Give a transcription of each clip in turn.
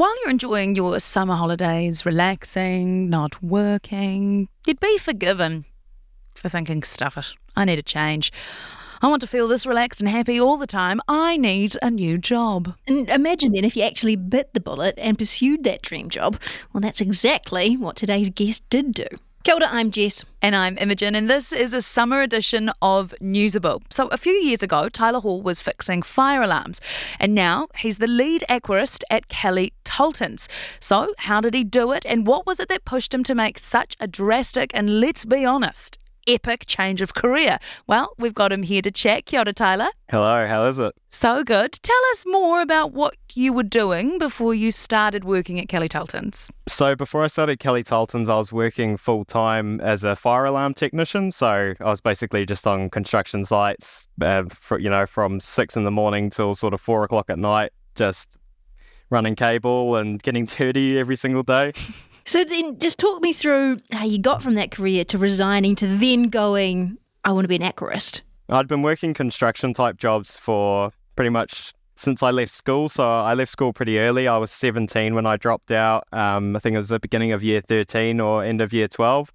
while you're enjoying your summer holidays, relaxing, not working, you'd be forgiven for thinking, stuff it, I need a change. I want to feel this relaxed and happy all the time. I need a new job. And imagine then if you actually bit the bullet and pursued that dream job. Well, that's exactly what today's guest did do. Kia ora, I'm Jess. And I'm Imogen, and this is a summer edition of Newsable. So, a few years ago, Tyler Hall was fixing fire alarms, and now he's the lead aquarist at Kelly Tarlton's. So, how did he do it, and what was it that pushed him to make such a drastic and, let's be honest, epic change of career? Well, we've got him here to chat. Kia ora, Tyler. Hello, how is it? So good. Tell us more about what you were doing before you started working at Kelly Tarlton's. So, before I started Kelly Tarlton's, I was working full time as a fire alarm technician. So, I was basically just on construction sites, uh, for, you know, from six in the morning till sort of four o'clock at night, just running cable and getting dirty every single day. So then just talk me through how you got from that career to resigning to then going, I want to be an aquarist. I'd been working construction type jobs for pretty much since I left school. So I left school pretty early. I was 17 when I dropped out. Um, I think it was the beginning of year 13 or end of year 12.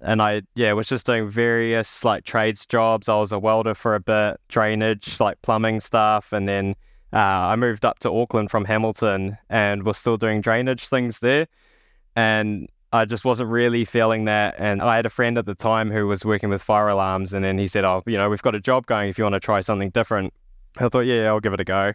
And I, yeah, was just doing various like trades jobs. I was a welder for a bit, drainage, like plumbing stuff. And then uh, I moved up to Auckland from Hamilton and was still doing drainage things there and I just wasn't really feeling that. And I had a friend at the time who was working with fire alarms, and then he said, "Oh, you know, we've got a job going. If you want to try something different," I thought, "Yeah, I'll give it a go."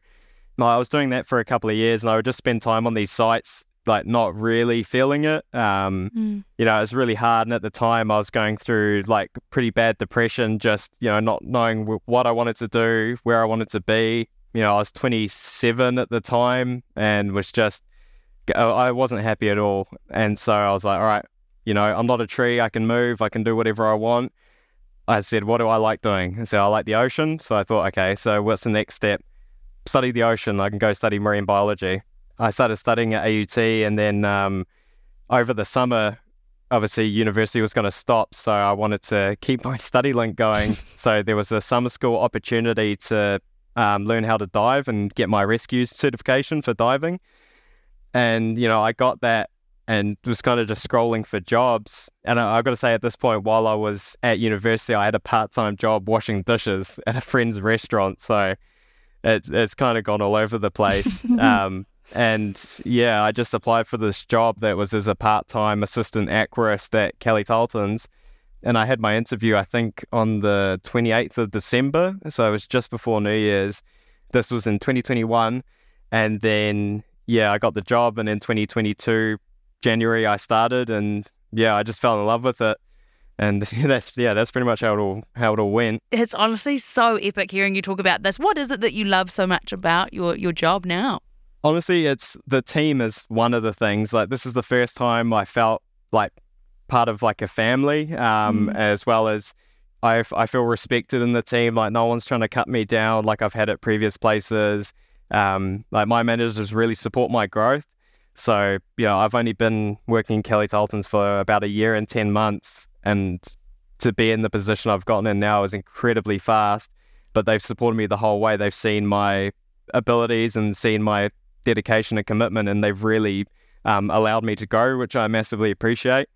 No, I was doing that for a couple of years, and I would just spend time on these sites, like not really feeling it. Um, mm. You know, it was really hard, and at the time, I was going through like pretty bad depression, just you know, not knowing what I wanted to do, where I wanted to be. You know, I was 27 at the time, and was just I wasn't happy at all. And so I was like, all right, you know, I'm not a tree. I can move. I can do whatever I want. I said, what do I like doing? And so I like the ocean. So I thought, okay, so what's the next step? Study the ocean. I can go study marine biology. I started studying at AUT, and then um, over the summer, obviously university was going to stop, so I wanted to keep my study link going. so there was a summer school opportunity to um, learn how to dive and get my rescue certification for diving. And, you know, I got that and was kind of just scrolling for jobs. And I, have got to say, at this point, while I was at university, I had a part time job washing dishes at a friend's restaurant. So it, it's kind of gone all over the place. um, and yeah, I just applied for this job that was as a part time assistant aquarist at Kelly Tarlton's. And I had my interview, I think, on the 28th of December. So it was just before New Year's. This was in 2021. And then yeah, I got the job, and in 2022 January I started, and yeah, I just fell in love with it. And that's yeah, that's pretty much how it all how it all went. It's honestly so epic hearing you talk about this. What is it that you love so much about your your job now? Honestly, it's the team is one of the things. Like this is the first time I felt like part of like a family, um, mm. as well as I I feel respected in the team. Like no one's trying to cut me down like I've had at previous places. Um, like my managers really support my growth. So, you know, I've only been working in Kelly Tarlton's for about a year and 10 months. And to be in the position I've gotten in now is incredibly fast. But they've supported me the whole way. They've seen my abilities and seen my dedication and commitment, and they've really um, allowed me to grow, which I massively appreciate.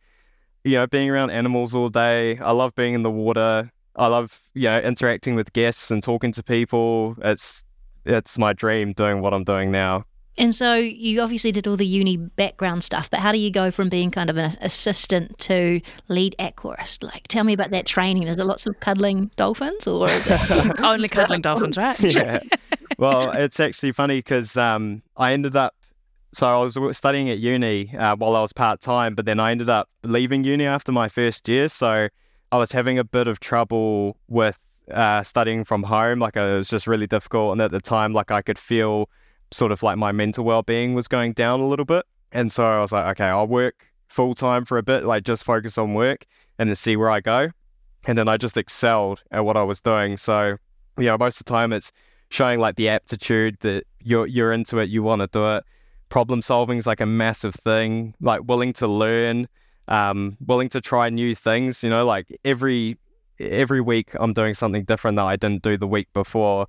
You know, being around animals all day, I love being in the water. I love, you know, interacting with guests and talking to people. It's it's my dream doing what I'm doing now. And so you obviously did all the uni background stuff, but how do you go from being kind of an assistant to lead aquarist? Like, tell me about that training. Is it lots of cuddling dolphins, or is it only cuddling dolphins, right? yeah. Well, it's actually funny because um, I ended up. So I was studying at uni uh, while I was part time, but then I ended up leaving uni after my first year. So I was having a bit of trouble with uh, studying from home. Like it was just really difficult, and at the time, like I could feel sort of like my mental well being was going down a little bit. And so I was like, okay, I'll work full time for a bit, like just focus on work and then see where I go. And then I just excelled at what I was doing. So, you know, most of the time it's showing like the aptitude that you're you're into it, you want to do it. Problem solving is like a massive thing. Like willing to learn, um, willing to try new things. You know, like every every week I'm doing something different that I didn't do the week before.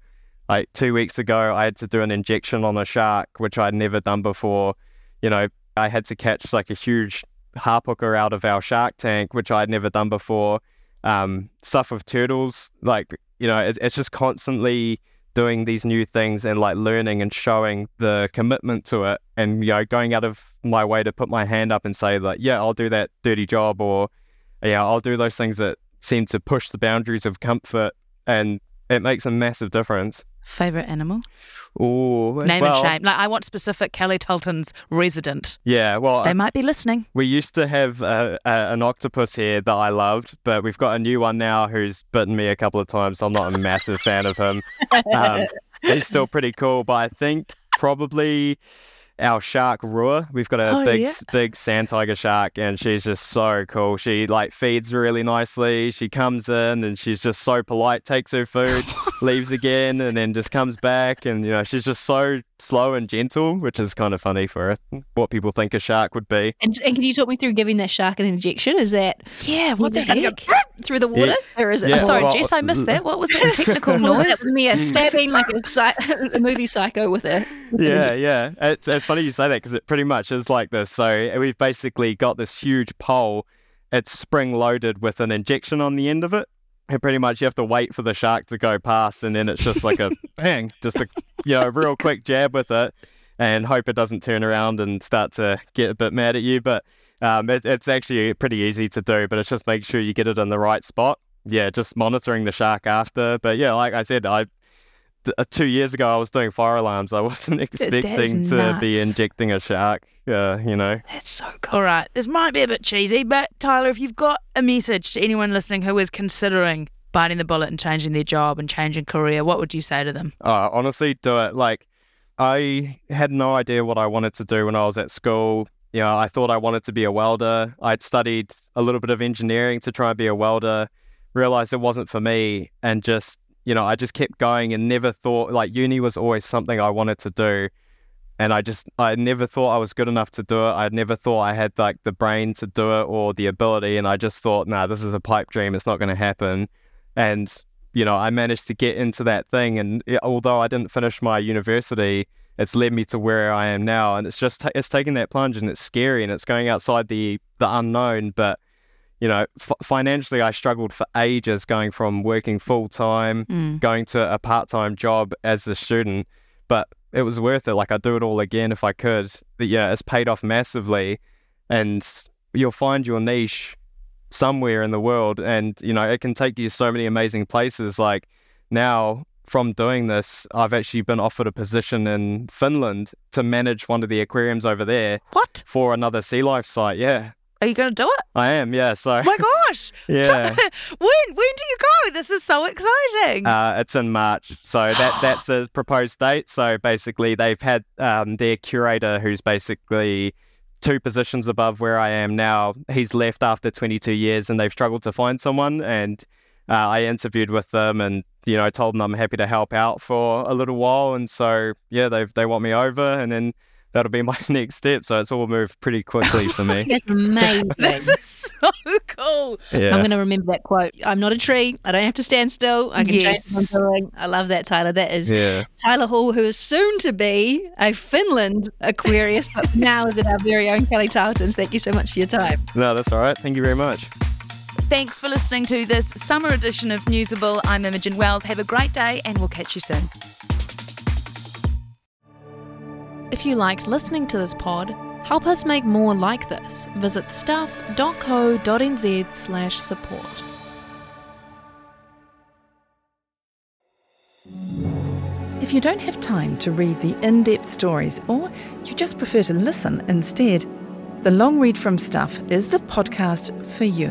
Like two weeks ago, I had to do an injection on a shark, which I'd never done before. you know, I had to catch like a huge hapuku out of our shark tank, which I'd never done before. Um, stuff with turtles, like, you know, it's, it's just constantly doing these new things and like learning and showing the commitment to it and, you know, going out of my way to put my hand up and say, like, yeah, I'll do that dirty job or, yeah, I'll do those things that seem to push the boundaries of comfort and it makes a massive difference. Favorite animal? Oh, Name well, and shame. Like I want specific Kelly Tarlton's resident. Yeah, well, They might be listening. We used to have uh, a, an octopus here that I loved, but we've got a new one now who's bitten me a couple of times. So I'm not a massive fan of him. Um, he's still pretty cool, but I think probably our shark Rua. We've got a Oh, big, yeah. big sand tiger shark, and she's just so cool. She like feeds really nicely. She comes in and she's just so polite. Takes her food, leaves again, and then just comes back. And you know, she's just so slow and gentle, which is kind of funny for her, what people think a shark would be. And, and can you talk me through giving that shark an injection? Is that Yeah, what the just gonna heck? go through the water, or is it? Yeah, Oh, sorry, well, Jess, I missed that. What was that technical Or was noise? that me a stabbing like a, psy- a movie Psycho with a with yeah, yeah. It's it's funny you say that because it pretty much is like this. So we've basically got this huge pole. It's spring loaded with an injection on the end of it. Pretty much you have to wait for the shark to go past, and then it's just like a bang, just a you know real quick jab with it, and hope it doesn't turn around and start to get a bit mad at you. But um, it, it's actually pretty easy to do, but it's just make sure you get it in the right spot. Yeah, just monitoring the shark after. But yeah, like I said, I uh, two years ago I was doing fire alarms. I wasn't expecting to be injecting a shark. Uh, you know. That's so cool. All right, this might be a bit cheesy, but Tyler, if you've got a message to anyone listening who is considering biting the bullet and changing their job and changing career, what would you say to them? Uh, honestly, do it. Like, I had no idea what I wanted to do when I was at school. You know, I thought I wanted to be a welder. I'd studied a little bit of engineering to try and be a welder, realized it wasn't for me, and just, you know, I just kept going and never thought, like, uni was always something I wanted to do. And I just, I never thought I was good enough to do it. I never thought I had, like, the brain to do it or the ability. And I just thought, nah, this is a pipe dream. It's not going to happen. And you know, I managed to get into that thing. And it- although I didn't finish my university, it's led me to where I am now. And it's just, it's taking that plunge and it's scary and it's going outside the, the unknown. But, you know, f- financially, I struggled for ages going from working full time, Mm. going to a part time job as a student. But it was worth it. Like, I'd do it all again if I could. But yeah, it's paid off massively. And you'll find your niche somewhere in the world and you know it can take you so many amazing places like now from doing this i've actually been offered a position in finland to manage one of the aquariums over there What? for another sea life site yeah Are you going to do it? i am yeah so Oh my gosh! yeah when when do you go? This is so exciting. uh, it's in march so that that's the proposed date so basically they've had um, their curator who's basically two positions above where I am now. He's left after 22 years and they've struggled to find someone. And uh, I interviewed with them and, you know, told them I'm happy to help out for a little while. And so, yeah, they they want me over and then that'll be my next step. So it's all moved pretty quickly for me. That's amazing. this is so cool. Yeah. I'm going to remember that quote. I'm not a tree. I don't have to stand still. I can change what Yes. I'm doing. I love that, Tyler. That is yeah. Tyler Hall, who is soon to be a Finland Aquarius, but now is at our very own Kelly Tarlton's. Thank you so much for your time. No, that's all right. Thank you very much. Thanks for listening to this summer edition of Newsable. I'm Imogen Wells. Have a great day and we'll catch you soon. If you liked listening to this pod, help us make more like this. Visit stuff.co.nz slash support. If you don't have time to read the in depth stories or you just prefer to listen instead, The Long Read from Stuff is the podcast for you.